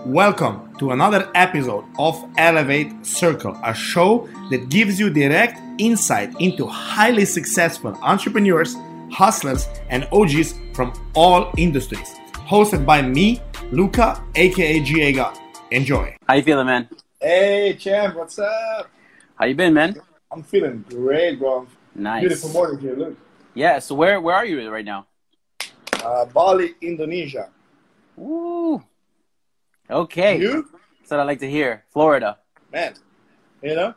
Welcome to another episode of Elevate Circle, a show that gives you direct insight into highly successful entrepreneurs, hustlers, and OGs from all industries. Hosted by me, Luca, aka GA God. Enjoy. How you feeling, man? Hey, champ, what's up? How you been, man? I'm feeling great, bro. Nice. Beautiful morning here. Look, Yeah. So where where are you right now? uh, Bali, Indonesia. Ooh. Okay. You, That's what I like to hear. Florida. man, you know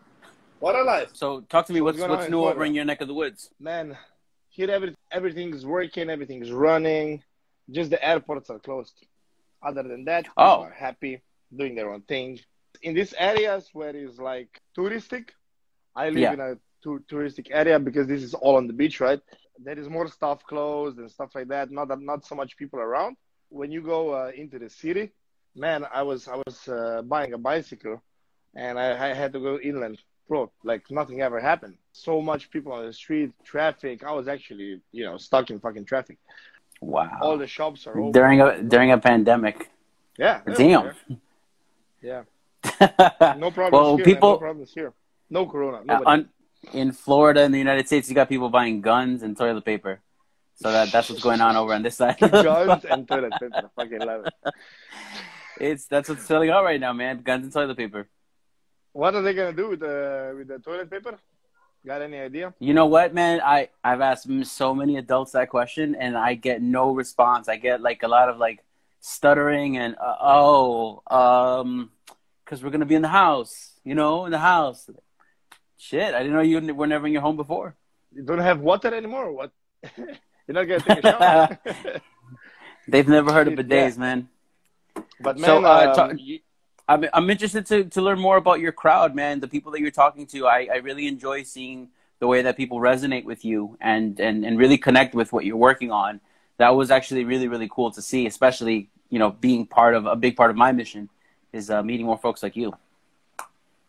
what a life, So talk to me. What's What's what's new Florida? over in your neck of the woods? man. Here, every, everything's working, everything's running. Just the airports are closed. Other than that, people Oh. are happy, doing their own thing. In these areas where it's like touristic, I live Yeah. in a tu- touristic area because this is all on the beach, right? There is more stuff closed and stuff like that. Not that not so much people around. When you go uh, into the city, man, I was I was uh, buying a bicycle, and I, I had to go inland. Bro, like nothing ever happened. So much people on the street, traffic. I was actually, you know, stuck in fucking traffic. Wow. All the shops are open. during a during a pandemic. yeah, Damn. Yeah, no problems well, here. man, no problems here. No corona. uh, on, in Florida in the United States, you got people buying guns and toilet paper. So that that's what's going on over on this side. Guns and toilet paper. I fucking love it. It's that's what's selling out right now, man. Guns and toilet paper. What are they gonna do with the with the toilet paper? Got any idea? You know what, man? I I've asked so many adults that question, and I get no response. I get like a lot of like stuttering and uh, oh, um, because we're gonna be in the house, you know, in the house. Shit, I didn't know you were never in your home before. You don't have water anymore. What? You're not gonna take a shower. They've never heard of Yeah. bidets, man. But man, so, uh, um, you- I'm I'm interested to to learn more about your crowd, man. The people that you're talking to. I I really enjoy seeing the way that people resonate with you and and and really connect with what you're working on. That was actually really really cool to see, especially you know being part of a big part of my mission is uh, meeting more folks like you.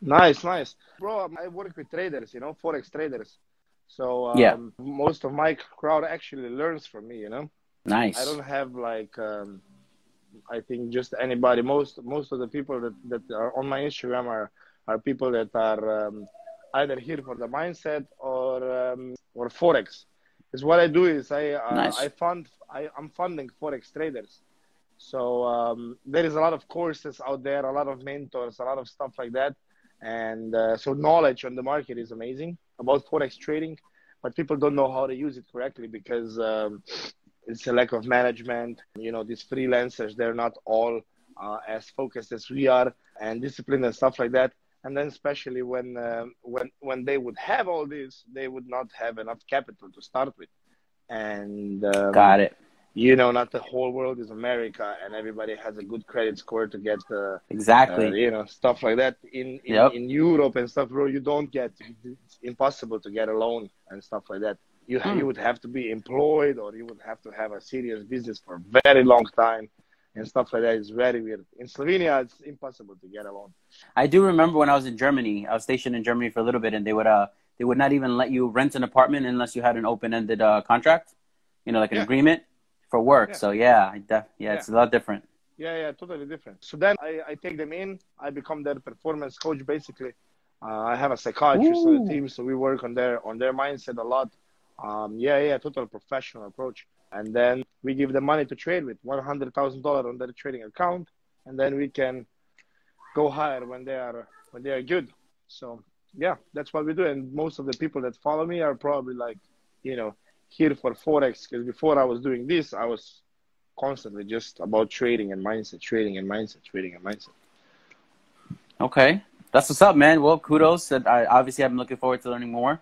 Nice, nice, bro. I work with traders, you know, forex traders. So um, Yeah. most of my crowd actually learns from me. You know, Nice. I don't have like um, I think just anybody. Most most of the people that, that are on my Instagram are are people that are um, either here for the mindset or um, or forex. Because what I do is I uh, Nice. I fund I, I'm funding forex traders. So um, there is a lot of courses out there, a lot of mentors, a lot of stuff like that, and uh, so knowledge on the market is amazing about forex trading, but people don't know how to use it correctly because um, it's a lack of management. You know, these freelancers, they're not all uh, as focused as we are and disciplined and stuff like that. And then, especially when um when when they would have all this, they would not have enough capital to start with. And um, Got it. you know, not the whole world is America, and everybody has a good credit score to get uh, Exactly. uh, you know stuff like that. In in, Yep. in Europe and stuff, bro, you don't get. It's impossible to get a loan and stuff like that. You Hmm. you would have to be employed, or you would have to have a serious business for a very long time, and stuff like that is very weird. In Slovenia, it's impossible to get a loan. I do remember when I was in Germany. I was stationed in Germany for a little bit, and they would uh they would not even let you rent an apartment unless you had an open ended uh, contract. You know, like an Yeah. agreement for work. Yeah. So yeah, def- yeah, it's a lot different. Yeah, yeah, totally different. So then I, I take them in. I become their performance coach, basically. Uh, I have a psychiatrist on the team, so we work on their on their mindset a lot. Um, yeah, yeah, total professional approach. And then we give them money to trade with, one hundred thousand dollar on their trading account, and then we can go higher when they are when they are good. So yeah, that's what we do. And most of the people that follow me are probably like, you know, here for forex. Because before I was doing this, I was constantly just about trading and mindset, trading and mindset, trading and mindset. Okay, that's what's up, man. Well, kudos. I obviously I'm looking forward to learning more.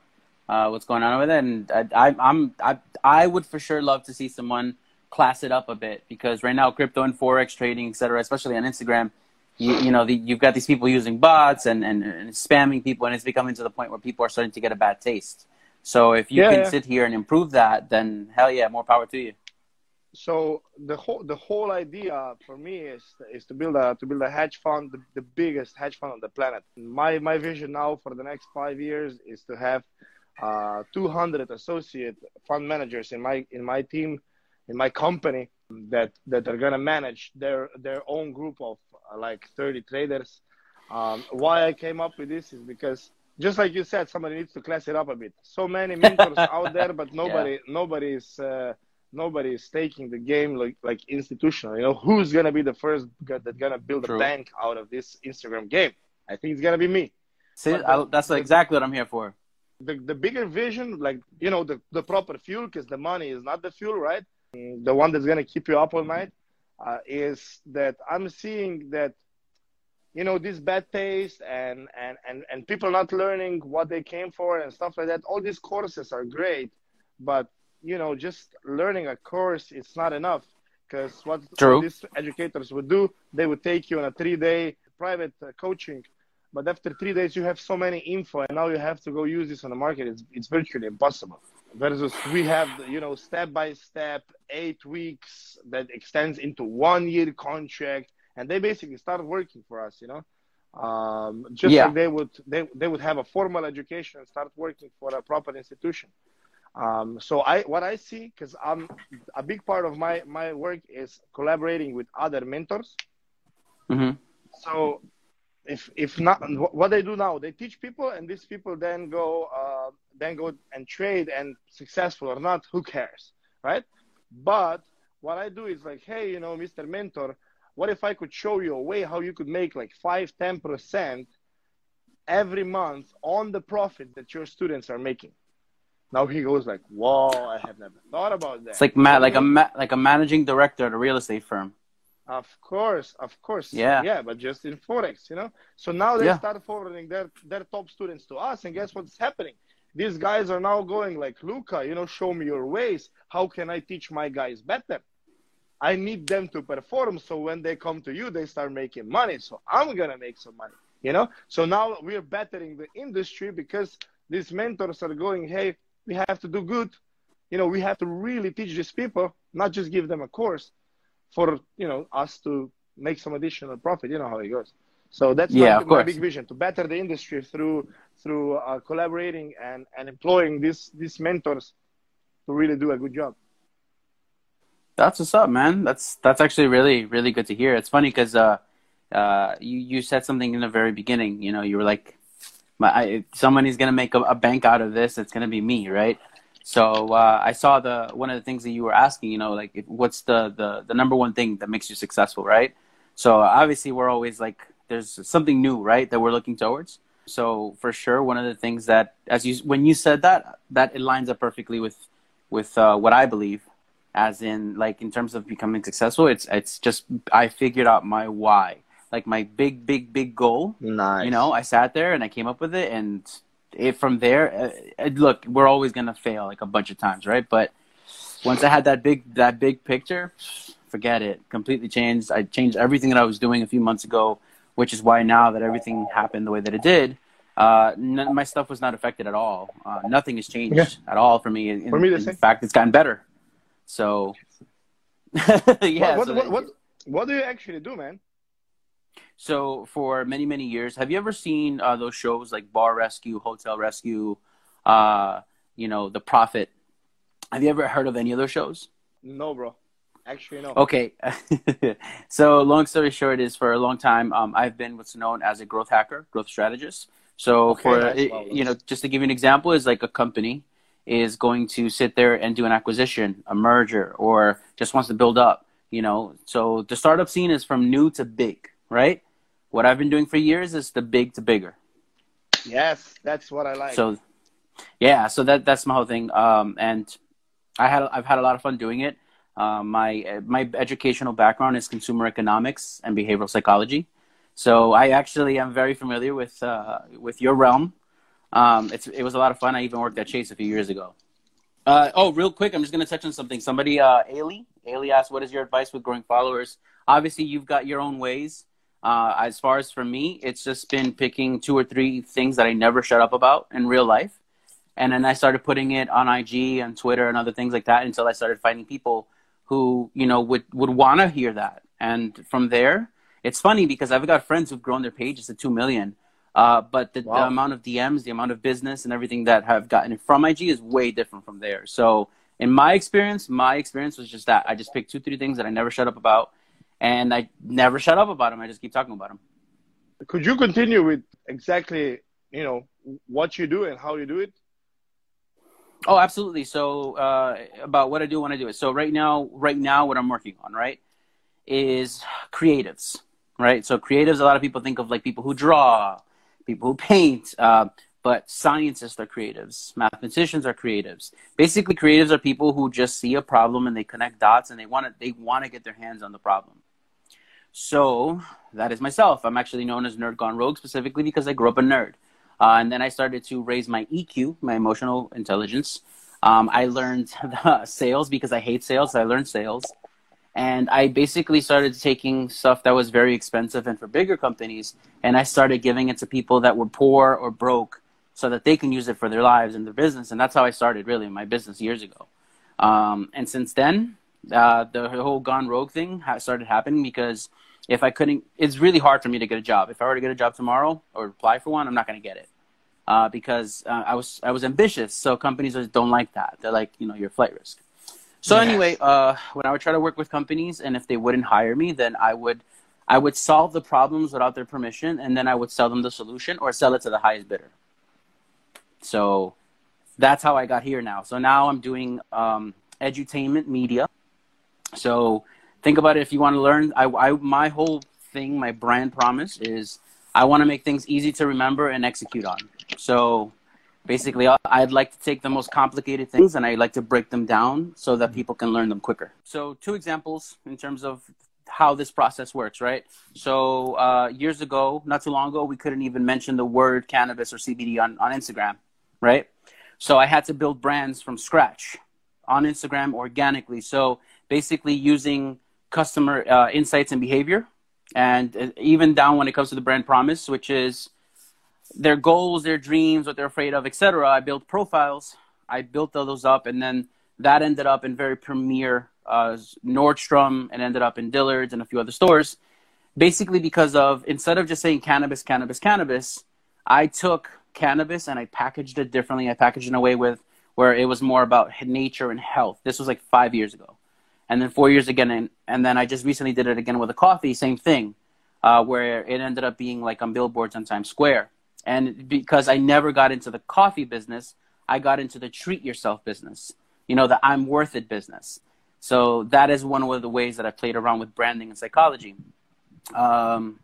Uh, what's going on with it? And I, I, I'm I I would for sure love to see someone class it up a bit because right now crypto and forex trading, et cetera, especially on Instagram, you, you know the, you've got these people using bots and, and, and spamming people, and it's becoming to the point where people are starting to get a bad taste. So if you Yeah, can yeah. sit here and improve that, then hell yeah, more power to you. so the whole the whole idea for me is is to build a to build a hedge fund, the, the biggest hedge fund on the planet. My my vision now for the next five years is to have uh, 200 associate fund managers in my in my team, in my company that that are gonna manage their their own group of like 30 traders. Um, why I came up with this is because just like you said, somebody needs to class it up a bit. So many mentors out there, but nobody, yeah. nobody is, uh, nobody is taking the game like like institutional. You know, who's gonna be the first that's gonna build True. a bank out of this Instagram game? I think it's gonna be me. See, the, that's exactly what I'm here for. The the bigger vision, like you know, the the proper fuel, because the money is not the fuel, right? The one that's gonna keep you up all night uh, is that I'm seeing that you know this bad taste and, and and and people not learning what they came for and stuff like that all these courses are great but you know just learning a course is not enough because what, what, these educators would do they would take you on a three day private uh, coaching but after three days you have so many info and now you have to go use this on the market. It's, it's virtually impossible. Versus we have you know step by step eight weeks that extends into one year contract and they basically start working for us you know? Um, just yeah. like they would they, they would have a formal education and start working for a proper institution. Um, so i what i see because i'm a big part of my my work is collaborating with other mentors. Mm-hmm. so if if not what they do now they teach people and these people then go uh, then go and trade and successful or not who cares right but what i do is like hey you know mr mentor what if I could show you a way how you could make like 5 10% every month on the profit that your students are making? Now he goes like, "Whoa, I have never thought about that." It's like ma- like a ma- like a managing director at a real estate firm. Of course, of course. Yeah. Yeah, but just in Forex, you know? So now they yeah. start forwarding their, their top students to us, and guess what's happening? These guys are now going like, Luca, you know, show me your ways. How can I teach my guys better? I need them to perform so when they come to you, they start making money. So I'm gonna make some money, you know. So now we're bettering the industry because these mentors are going, hey, we have to do good. You know, we have to really teach these people, not just give them a course, for you know us to make some additional profit. You know how it goes. So that's yeah, my, my big vision to better the industry through through uh, collaborating and, and employing these these mentors to really do a good job. That's what's up, man. That's that's actually really really good to hear. It's funny because uh, uh, you you said something in the very beginning. You know, you were like, my, I, somebody's gonna make a, a, bank out of this. It's gonna be me, right? So uh, I saw the one of the things that you were asking. You know, like if, what's the, the the number one thing that makes you successful, right? So obviously we're always like, there's something new, right, that we're looking towards. So for sure, one of the things that as you when you said that, that it lines up perfectly with with uh, what I believe as in like in terms of becoming successful it's it's just i figured out my why like my big big big goal nice you know i sat there and i came up with it and it from there uh, look we're always gonna fail like a bunch of times right but once i had that big that big picture forget it completely changed i changed everything that i was doing a few months ago which is why now that everything happened the way that it did uh, none, my stuff was not affected at all. Uh, nothing has changed yeah. at all for me. In, for me, in fact, it's gotten better. So, yeah. What, so what, what, what, do you actually do, man? So, for many, many years, have you ever seen uh, those shows like Bar Rescue, Hotel Rescue, uh, you know, The Profit? Have you ever heard of any of those shows? No, bro. Actually, no. Okay. so, long story short is for a long time, um, I've been what's known as a growth hacker, growth strategist. So, okay, for, nice. well, you know, just to give you an example, is like a company is going to sit there and do an acquisition, a merger, or just wants to build up, you know. So the startup scene is from new to big, right? What I've been doing for years is the big to bigger. Yes, that's what I like. So, yeah, so that that's my whole thing. Um, and I had I've had a lot of fun doing it. Uh, my my educational background is consumer economics and behavioral psychology, so I actually am very familiar with uh, with your realm um, it's, it was a lot of fun. I even worked at Chase a few years ago. Uh, oh, real quick, I'm just going to touch on something. Somebody, uh, Ailey, Ailey asked, what is your advice with growing followers? Obviously, you've got your own ways. Uh, as far as for me, it's just been picking two or three things that I never shut up about in real life. And then I started putting it on IG and Twitter and other things like that until I started finding people who, you know, would, would want to hear that. And from there, it's funny because I've got friends who've grown their pages to 2 million uh, but the, wow. the, amount of DMs, the amount of business, and everything that have gotten from IG is way different from there. So, in my experience, my experience was just that I just picked two, three things that I never shut up about, and I never shut up about them. I just keep talking about them. Could you continue with exactly, you know, what you do and how you do it? Oh, absolutely. So, uh, about what I do when I do it. So, right now, right now, what I'm working on, right, is creatives, right? So, creatives. A lot of people think of like people who draw, people who paint, uh, but scientists are creatives, mathematicians are creatives. Basically, creatives are people who just see a problem and they connect dots and they want to they want to get their hands on the problem. So that is myself. I'm actually known as Nerd Gone Rogue specifically because I grew up a nerd. Uh, and then I started to raise my EQ, my emotional intelligence. Um, I learned sales because I hate sales. I learned sales. And I basically started taking stuff that was very expensive and for bigger companies, and I started giving it to people that were poor or broke so that they can use it for their lives and their business. And that's how I started really my business years ago. Um, and since then, uh, the whole gone rogue thing started happening because if I couldn't, it's really hard for me to get a job. If I were to get a job tomorrow or apply for one, I'm not going to get it uh, because uh, I was I was ambitious. So companies don't like that. They're like, you know, you're flight risk. So yes. anyway, uh, when I would try to work with companies, and if they wouldn't hire me, then I would I would solve the problems without their permission, and then I would sell them the solution or sell it to the highest bidder. So that's how I got here now. So now I'm doing um, edutainment media. So think about it. If you want to learn, I, I my whole thing, my brand promise is I want to make things easy to remember and execute on. So basically, I'd like to take the most complicated things and I like to break them down so that people can learn them quicker. So two examples in terms of how this process works, right? So uh, years ago, not too long ago, we couldn't even mention the word cannabis or CBD on, on Instagram right? So I had to build brands from scratch on Instagram organically. So basically using customer uh, insights and behavior, and uh, even down when it comes to the brand promise, which is their goals, their dreams, what they're afraid of, etc. I built profiles. I built those up, and then that ended up in very premier uh, Nordstrom, and ended up in Dillard's and a few other stores. Basically, because of instead of just saying cannabis, cannabis, cannabis, I took cannabis and I packaged it differently. I packaged it in a way with where it was more about nature and health. This was like five years ago, and then four years again, and, and then I just recently did it again with a coffee. Same thing, uh, where it ended up being like on billboards on Times Square. And because I never got into the coffee business, I got into the treat yourself business. You know, the I'm worth it business. So that is one of the ways that I played around with branding and psychology. Um,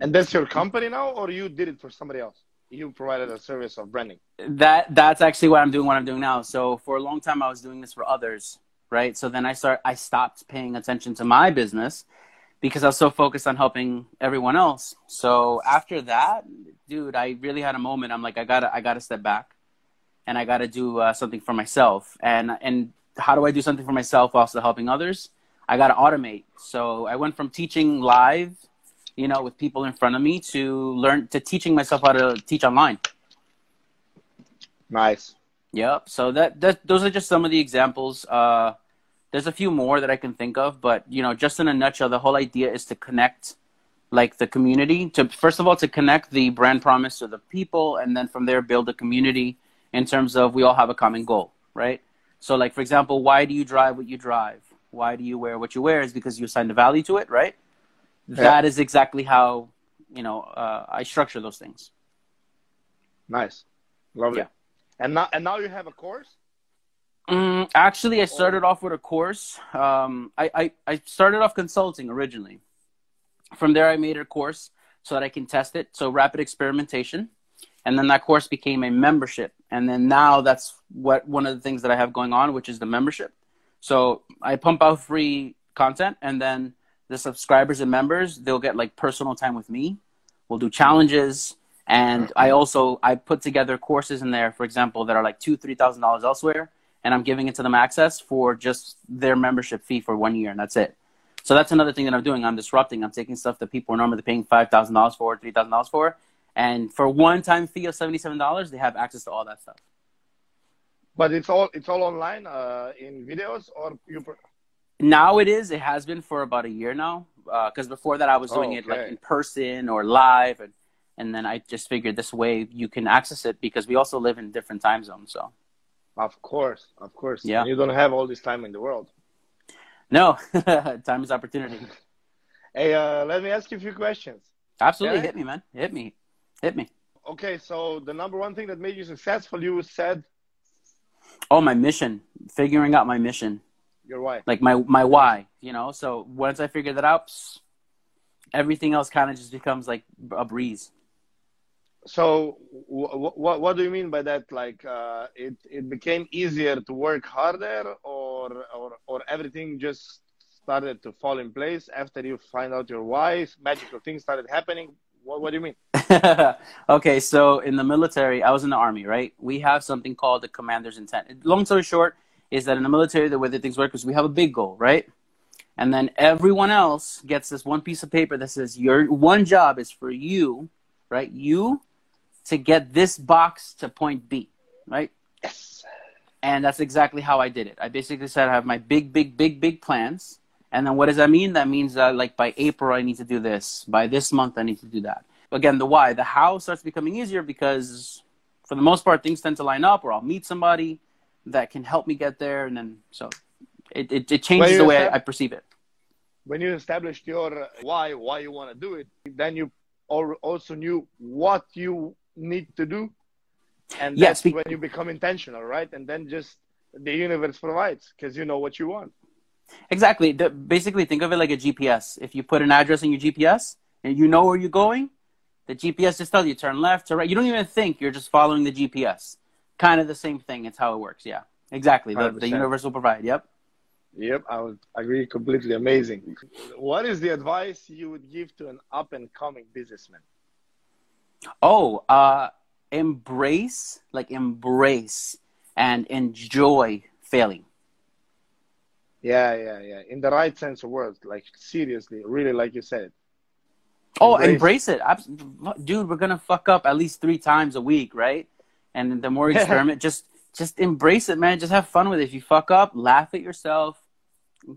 and that's your company now, or you did it for somebody else? you provided a service of branding. That that's actually what I'm doing. What I'm doing now. So for a long time, I was doing this for others, right? So then I start. I stopped paying attention to my business because I was so focused on helping everyone else. So after that, dude, I really had a moment. I'm like, I gotta, I gotta step back, and I gotta do uh, something for myself. And and how do I do something for myself while still helping others? I gotta automate. So I went from teaching live you know, with people in front of me to learn to teaching myself how to teach online. Nice. Yep. So that, that those are just some of the examples. Uh, there's a few more that I can think of, but you know, just in a nutshell, the whole idea is to connect like the community to first of all to connect the brand promise to the people and then from there build a community in terms of we all have a common goal right so like for example why do you drive what you drive why do you wear what you wear is because you assign the value to it right that is exactly how you know uh, I structure those things. Nice, love yeah. it. And now, and now you have a course. Mm, actually, I started off with a course. Um, I, I I started off consulting originally. From there, I made a course so that I can test it. So rapid experimentation, and then that course became a membership. And then now that's what one of the things that I have going on, which is the membership. So I pump out free content, and then the subscribers and members, they'll get like personal time with me. We'll do challenges. And I also I put together courses in there, for example, that are like two, three thousand dollars elsewhere, and I'm giving it to them access for just their membership fee for one year, and that's it. So that's another thing that I'm doing. I'm disrupting. I'm taking stuff that people are normally paying five thousand dollars for, three thousand dollars for, and for one time fee of seventy seven dollars, they have access to all that stuff. But it's all it's all online uh, in videos, or you now it is. It has been for about a year now. Because uh, before that, I was doing oh, okay. it like in person or live, and and then I just figured this way you can access it because we also live in different time zones. So, of course, of course, yeah. And you don't have all this time in the world. No, time is opportunity. Hey, uh, let me ask you a few questions. Absolutely, Yeah. hit me, man. Hit me, hit me. Okay, so the number one thing that made you successful, you said Oh, my mission, figuring out my mission, your wife. like my my why. You know, so once I figure that out, everything else kind of just becomes like a breeze. So, what what do you mean by that? Like, uh, it it became easier to work harder, or or or everything just started to fall in place after you find out your why? Magical things started happening. What what do you mean? okay, so in the military, I was in the army, right? We have something called the commander's intent. Long story short is that in the military, the way that things work is we have a big goal, right? And then everyone else gets this one piece of paper that says your one job is for you, right? You to get this box to point B, right? Yes. And that's exactly how I did it. I basically said I have my big, big, big, big plans. And then what does that mean? That means that like by April I need to do this. By this month I need to do that. Again, the why. The how starts becoming easier because for the most part things tend to line up or I'll meet somebody that can help me get there and then so it, it, it changes the way I, I perceive it. When you established your why, why you want to do it, then you also knew what you need to do, and that's speak- when you become intentional, right? And then just the universe provides because you know what you want. Exactly. The, basically, think of it like a GPS. If you put an address in your GPS and you know where you're going, the GPS just tells you turn left to right. You don't even think you're just following the GPS. Kind of the same thing. It's how it works. Yeah, exactly. The, the universe will provide. Yep. Yep, I would agree completely. Amazing. What is the advice you would give to an up and coming businessman? Oh, uh, embrace, like embrace and enjoy failing. Yeah, yeah, yeah. In the right sense of words, like seriously, really, like you said. Oh, Embrace. embrace, it. Abs- Dude, we're gonna fuck up at least three times a week, right? And the more you experiment, just just embrace it, man. Just have fun with it. If you fuck up, laugh at yourself.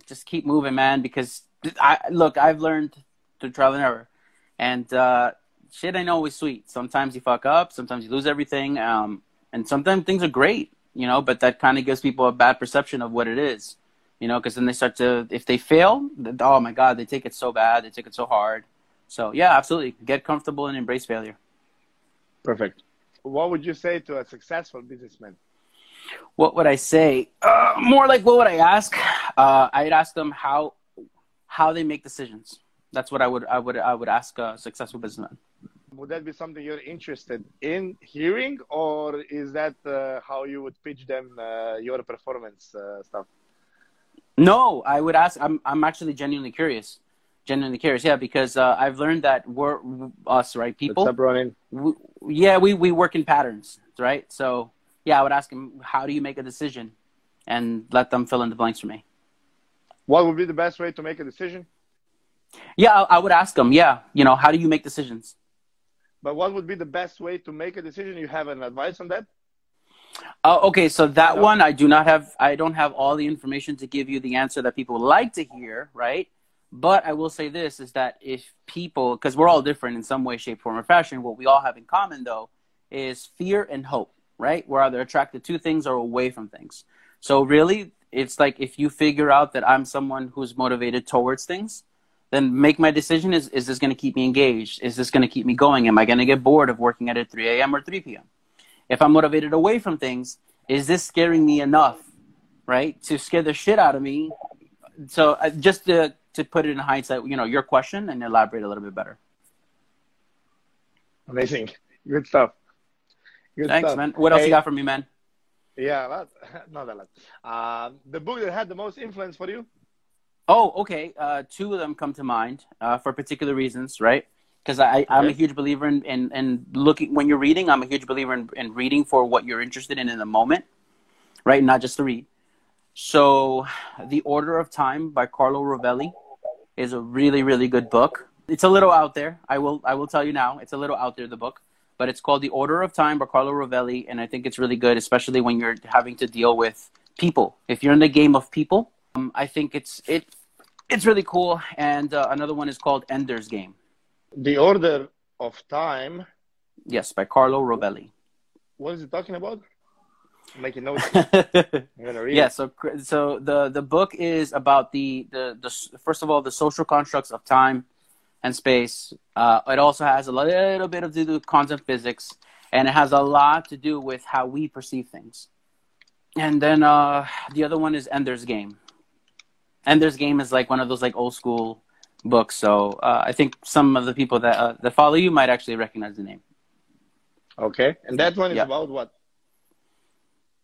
Just keep moving, man. Because I look, I've learned through trial and error, and uh, shit ain't always sweet. Sometimes you fuck up. Sometimes you lose everything. Um, and sometimes things are great, you know. But that kind of gives people a bad perception of what it is, you know. Because then they start to, if they fail, oh my god, they take it so bad. They take it so hard. So yeah, absolutely. Get comfortable and embrace failure. Perfect. What would you say to a successful businessman? What would I say? Uh, more like what would I ask? Uh, I'd ask them how how they make decisions. That's what I would I would I would ask a successful businessman. Would that be something you're interested in hearing, or is that uh, how you would pitch them uh, your performance uh, stuff? No, I would ask. I'm I'm actually genuinely curious. Genuinely curious, yeah, because uh, I've learned that we're us right people. What's up, Ronin? we, yeah, we, we work in patterns, right? So, yeah, I would ask them, how do you make a decision? And let them fill in the blanks for me. What would be the best way to make a decision? Yeah, I, I would ask them, yeah, you know, how do you make decisions? But what would be the best way to make a decision? You have an advice on that? Uh, okay, so that No. one, I do not have, I don't have all the information to give you the answer that people like to hear, right? But I will say this is that if people, because we're all different in some way, shape, form, or fashion, what we all have in common though is fear and hope, right? We're either attracted to things or away from things. So really, it's like if you figure out that I'm someone who's motivated towards things, then make my decision is, is this going to keep me engaged? Is this going to keep me going? Am I going to get bored of working at it 3 a.m. or 3 p.m.? If I'm motivated away from things, is this scaring me enough, right, to scare the shit out of me? So uh, just to, to put it in hindsight, you know, your question and elaborate a little bit better. Amazing. Good stuff. Good Thanks, stuff. man. What else Hey, you got for me, man? Yeah, a lot. not a lot. Um, the book that had the most influence for you? Oh, okay. Uh, two of them come to mind uh, for particular reasons, right? Because I, I'm a huge believer in, in, in looking when you're reading. I'm a huge believer in, in reading for what you're interested in in the moment, right? Not just to read. So, The Order of Time by Carlo Rovelli is a really, really good book. It's a little out there. I will, I will tell you now. It's a little out there. The book, but it's called The Order of Time by Carlo Rovelli, and I think it's really good, especially when you're having to deal with people. If you're in the game of people, um, I think it's it it's really cool. And uh, another one is called Ender's Game. The Order of Time. Yes, by Carlo Rovelli. What is it talking about? I'm making notes. I'm gonna read. yeah. it. So so the the book is about the, the the first of all the social constructs of time, and space. Uh, it also has a little bit of to do with quantum physics, and it has a lot to do with how we perceive things. And then uh, the other one is Ender's Game. Ender's Game is like one of those like old school books. So uh, I think some of the people that uh, that follow you might actually recognize the name. Okay, and that one is Yeah. about what?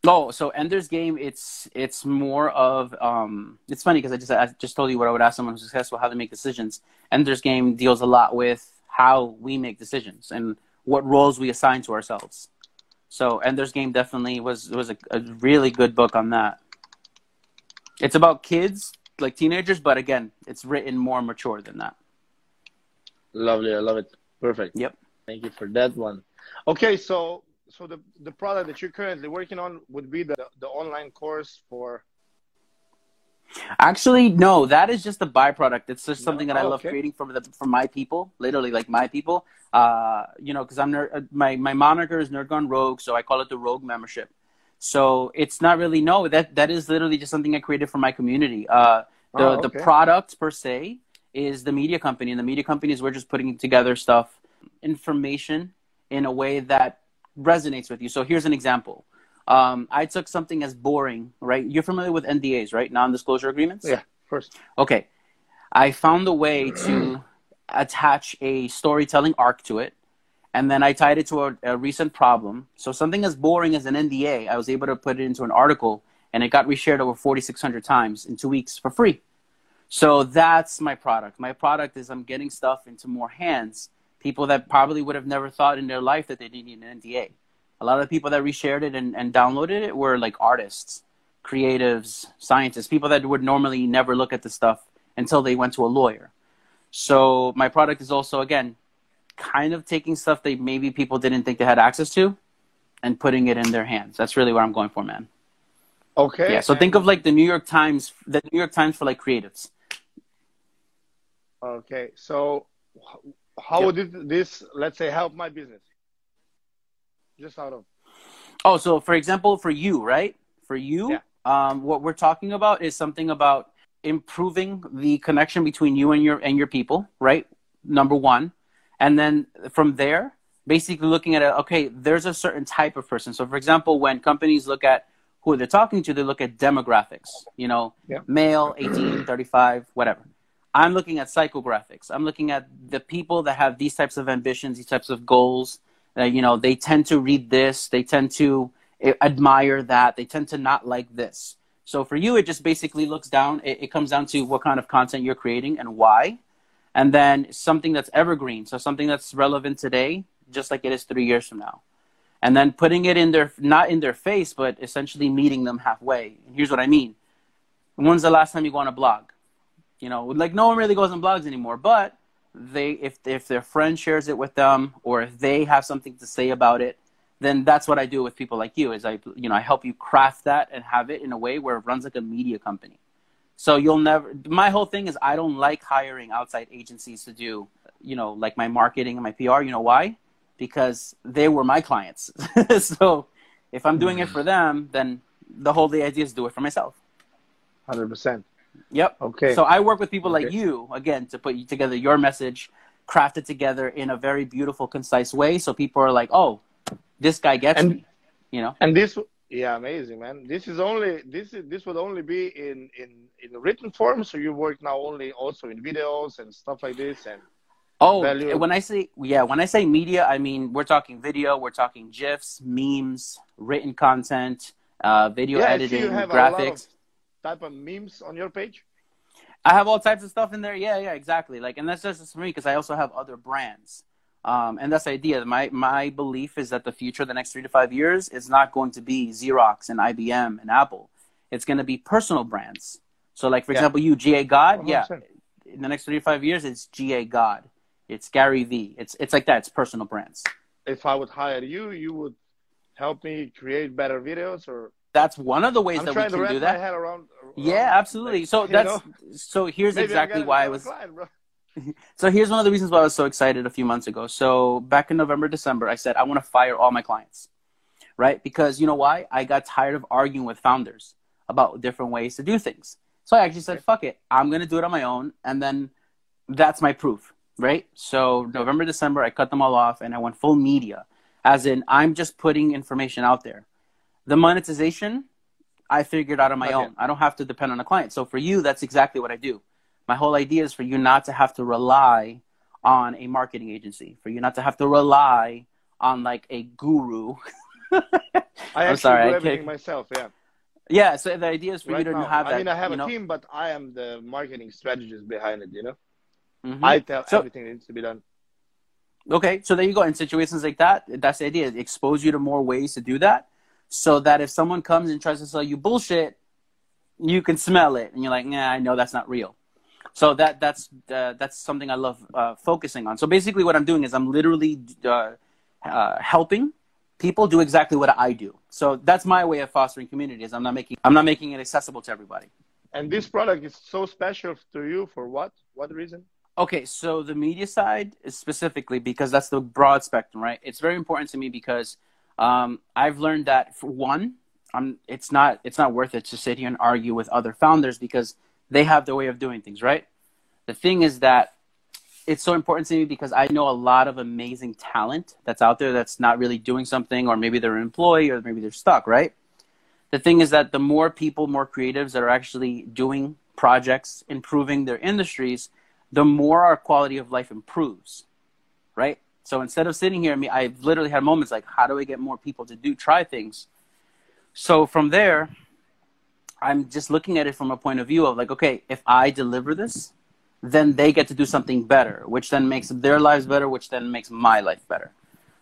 Oh, so Ender's Game, it's it's more of um, it's funny because I just I just told you what I would ask someone who's successful how to make decisions. Ender's Game deals a lot with how we make decisions and what roles we assign to ourselves. So Ender's Game definitely was was a, a really good book on that. It's about kids like teenagers, but again, it's written more mature than that. Lovely, I love it. Perfect. Yep. Thank you for that one. Okay, so so the the product that you're currently working on would be the the online course for Actually, no, that is just a byproduct. It's just No? something that I Oh, love okay. creating for the for my people, literally like my people. Uh, you know, because I'm ner- uh, my my moniker is Nerd Gone Rogue, so I call it the Rogue membership. So it's not really no that that is literally just something I created for my community. Uh, the Oh, the product per se is the media company, and the media companies we're just putting together stuff, information in a way that resonates with you. So here's an example. Um, I took something as boring, right? You're familiar with NDAs, right? Non-disclosure agreements. yeah of course. Okay. I found a way to attach a storytelling arc to it. And then I tied it to a, a recent problem. So something as boring as an NDA, I was able to put it into an article and it got reshared over 4,600 times in two weeks for free. So that's my product. My product is I'm getting stuff into more hands. People that probably would have never thought in their life that they needed an NDA. A lot of the people that reshared it and, and downloaded it were like artists, creatives, scientists, people that would normally never look at the stuff until they went to a lawyer. So my product is also again kind of taking stuff that maybe people didn't think they had access to and putting it in their hands. That's really what I'm going for, man. Okay. Yeah. So think of like the New York Times, the New York Times for like creatives. Okay, so how Yep. would this, let's say, help my business? Just out of Oh, so for example, for you, right? For you, Yeah. um, what we're talking about is something about improving the connection between you and your and your people, right? Number one, and then from there, basically looking at it. Okay, there's a certain type of person. So, for example, when companies look at who they're talking to, they look at demographics. You know, Yeah. male, 18, 35, whatever. I'm looking at psychographics. I'm looking at the people that have these types of ambitions, these types of goals. Uh, you know, they tend to read this, they tend to uh, admire that, they tend to not like this. So for you, it just basically looks down, it, it comes down to what kind of content you're creating and why. And then something that's evergreen, so something that's relevant today, just like it is three years from now. And then putting it in their, not in their face, but essentially meeting them halfway. And here's what I mean. When's the last time you go on a blog? You know, like no one really goes on blogs anymore, but they if if their friend shares it with them or if they have something to say about it, then that's what I do with people like you is I you know, I help you craft that and have it in a way where it runs like a media company. So you'll never my whole thing is I don't like hiring outside agencies to do, you know, like my marketing and my PR, you know why? Because they were my clients. so if I'm doing it for them, then the whole the idea is do it for myself. 100%. Yep. Okay. So I work with people like you again to put together your message, craft it together in a very beautiful, concise way, so people are like, "Oh, this guy gets And- me," you know. and this, yeah, amazing, man. This is only, this is, this would only be in, in, in written form. So you work now only also in videos and stuff like this. And Oh, value- when I say yeah, when I say media, I mean we're talking video, we're talking gifs, memes, written content, uh, video yeah, editing, you have a lot of graphics. type of memes on your page. I have all types of stuff in there. Yeah, yeah, exactly. Like, and that's just for me because I also have other brands. Um, and that's the idea. My my belief is that the future, the next three to five years, is not going to be Xerox and IBM and Apple. It's going to be personal brands. So, like for Yeah. example, you GA God, yeah. 100%. In the next three to five years, it's GA God. It's Gary V. It's it's like that. It's personal brands. If I would hire you, you would help me create better videos or That's one of the ways I'm that we can do that. around. around, Yeah, absolutely. like, So that's know, so here's maybe exactly why I was client. So here's one of the reasons why I was so excited a few months ago. So back in November, December, I said I want to fire all my clients, right? Because you know why? I got tired of arguing with founders about different ways to do things. So I actually said, "Fuck it, I'm gonna do it on my own," and then that's my proof. right? So November, December, I cut them all off and I went full media, as in I'm just putting information out there. The monetization, I figured out on my Okay. own. I don't have to depend on a client. So for you, that's exactly what I do. My whole idea is for you not to have to rely on a marketing agency, for you not to have to rely on like a guru. I I'm actually sorry, do everything can't- myself. Yeah. yeah, so the idea is for right you to now. have that. I mean, I have a know, team, but I am the marketing strategist behind it. You know, mhm. I tell So- everything that needs to be done. Okay, so there you go. In situations like that, that's the idea. Expose you to more ways to do that, so that if someone comes and tries to sell you bullshit, you can smell it, and you're like, "Nah, I know that's not real." So that that's uh, that's something I love uh, focusing on. So basically, what I'm doing is I'm literally uh, uh, helping people do exactly what I do. So that's my way of fostering communities. I'm not making I'm not making it accessible to everybody. And this product is so special to you for what? What reason? Okay, so the media side is specifically because that's the broad spectrum, right? It's very important to me because um, I've learned that for one, I'm, it's not it's not worth it to sit here and argue with other founders because they have their way of doing things, right? The thing is that it's so important to me because I know a lot of amazing talent that's out there that's not really doing something, or maybe they're an employee, or maybe they're stuck, right? The thing is that the more people, more creatives that are actually doing projects, improving their industries, the more our quality of life improves, right? So instead of sitting here, I mean, I've literally had moments like, how do I get more people to do try things? So from there, I'm just looking at it from a point of view of like, okay, if I deliver this, then they get to do something better, which then makes their lives better, which then makes my life better.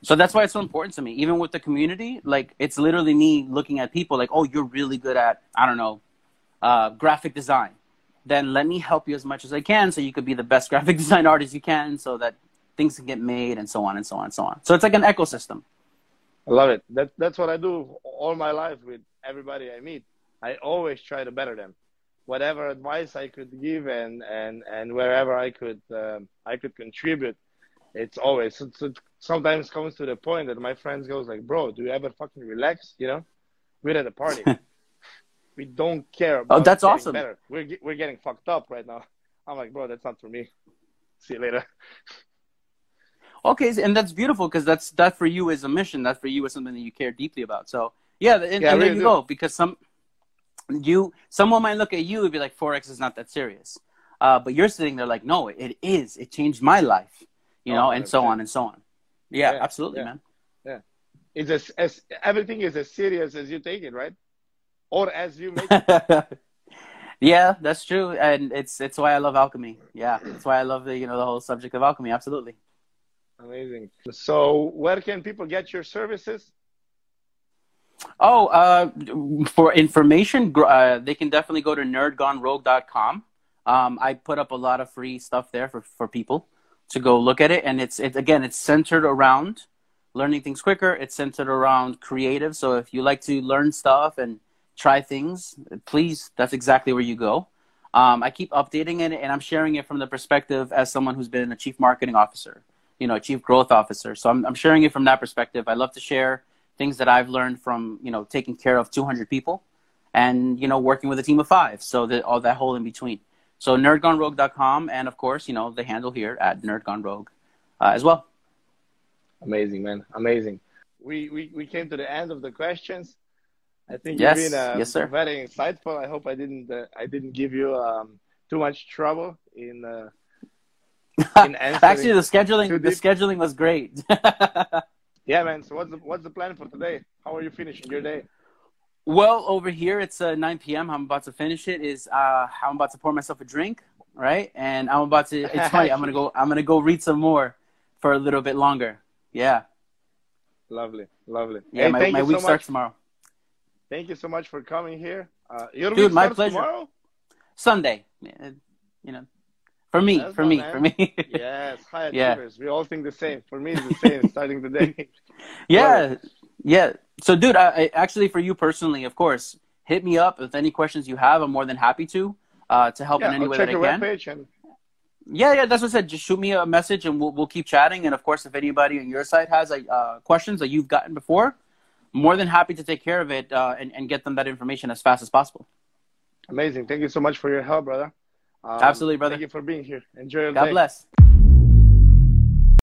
So that's why it's so important to me. Even with the community, like it's literally me looking at people like, oh, you're really good at, I don't know, uh, graphic design. Then let me help you as much as I can so you could be the best graphic design artist you can so that things can get made and so on and so on and so on. So it's like an ecosystem. I love it. That that's what I do all my life with everybody I meet. I always try to better them. Whatever advice I could give and and and wherever I could um, I could contribute, it's always. So, so sometimes comes to the point that my friends goes like, "Bro, do you ever fucking relax?" You know, we're at a party. we don't care about. Oh, that's getting awesome. Better. We're ge- we're getting fucked up right now. I'm like, bro, that's not for me. See you later. Okay, and that's beautiful because that's that for you is a mission. That for you is something that you care deeply about. So yeah, and, Yeah, and there you do. go. Because some you someone might look at you and be like, forex is not that serious, uh, but you're sitting there like, no, it is. It changed my life, you Oh, know, and so on and so on. Yeah, Yeah, absolutely, yeah. man. It's as, as everything is as serious as you take it, right? Or as you make it. yeah, that's true, and it's it's why I love alchemy. Yeah, that's why I love the you know the whole subject of alchemy. Absolutely. Amazing. So, where can people get your services? Oh, uh, for information, uh, they can definitely go to nerdgonerogue.com. Um, I put up a lot of free stuff there for, for people to go look at it. And it's, it, again, it's centered around learning things quicker. It's centered around creative. So if you like to learn stuff and try things, please, that's exactly where you go. Um, I keep updating it and I'm sharing it from the perspective as someone who's been a chief marketing officer, you know, a chief growth officer. So I'm, I'm sharing it from that perspective. I love to share things that I've learned from, you know, taking care of 200 people and, you know, working with a team of five. So that all that whole in between. So nerdgonerogue.com and of course, you know, the handle here at nerdgonerogue uh, as well. Amazing, man. Amazing. We, we, we came to the end of the questions. I think Yes, you've been uh, yes, sir. very insightful. I hope I didn't uh, I didn't give you um, too much trouble in uh, in answering. Actually, the scheduling the scheduling was great. yeah, man. So what's the what's the plan for today? How are you finishing your day? well, over here it's uh, 9 p.m. I'm about to finish it. Is uh, I'm about to pour myself a drink, right? And I'm about to. It's funny. I'm gonna go. I'm gonna go read some more for a little bit longer. Yeah, Lovely, lovely. yeah. Hey, my my week so starts tomorrow, Thank you so much for coming here. Uh, your Dude, week my starts pleasure. Tomorrow? Sunday. You know, for me, That's for me, man. for me. Yes, high Yeah. achievers. We all think the same. For me, it's the same. starting the day. Yeah, yeah. So, dude, I, I, actually, for you personally, of course, hit me up with any questions you have. I'm more than happy to uh, to help yeah, in any I'll way check that I your can. webpage and Yeah, yeah, that's what I said. Just shoot me a message and we'll we'll keep chatting. And of course, if anybody on your side has like uh, questions that you've gotten before, more than happy to take care of it uh, and and get them that information as fast as possible. amazing. Thank you so much for your help, brother. Um, Absolutely, brother. Thank you for being here. Enjoy your God day. bless.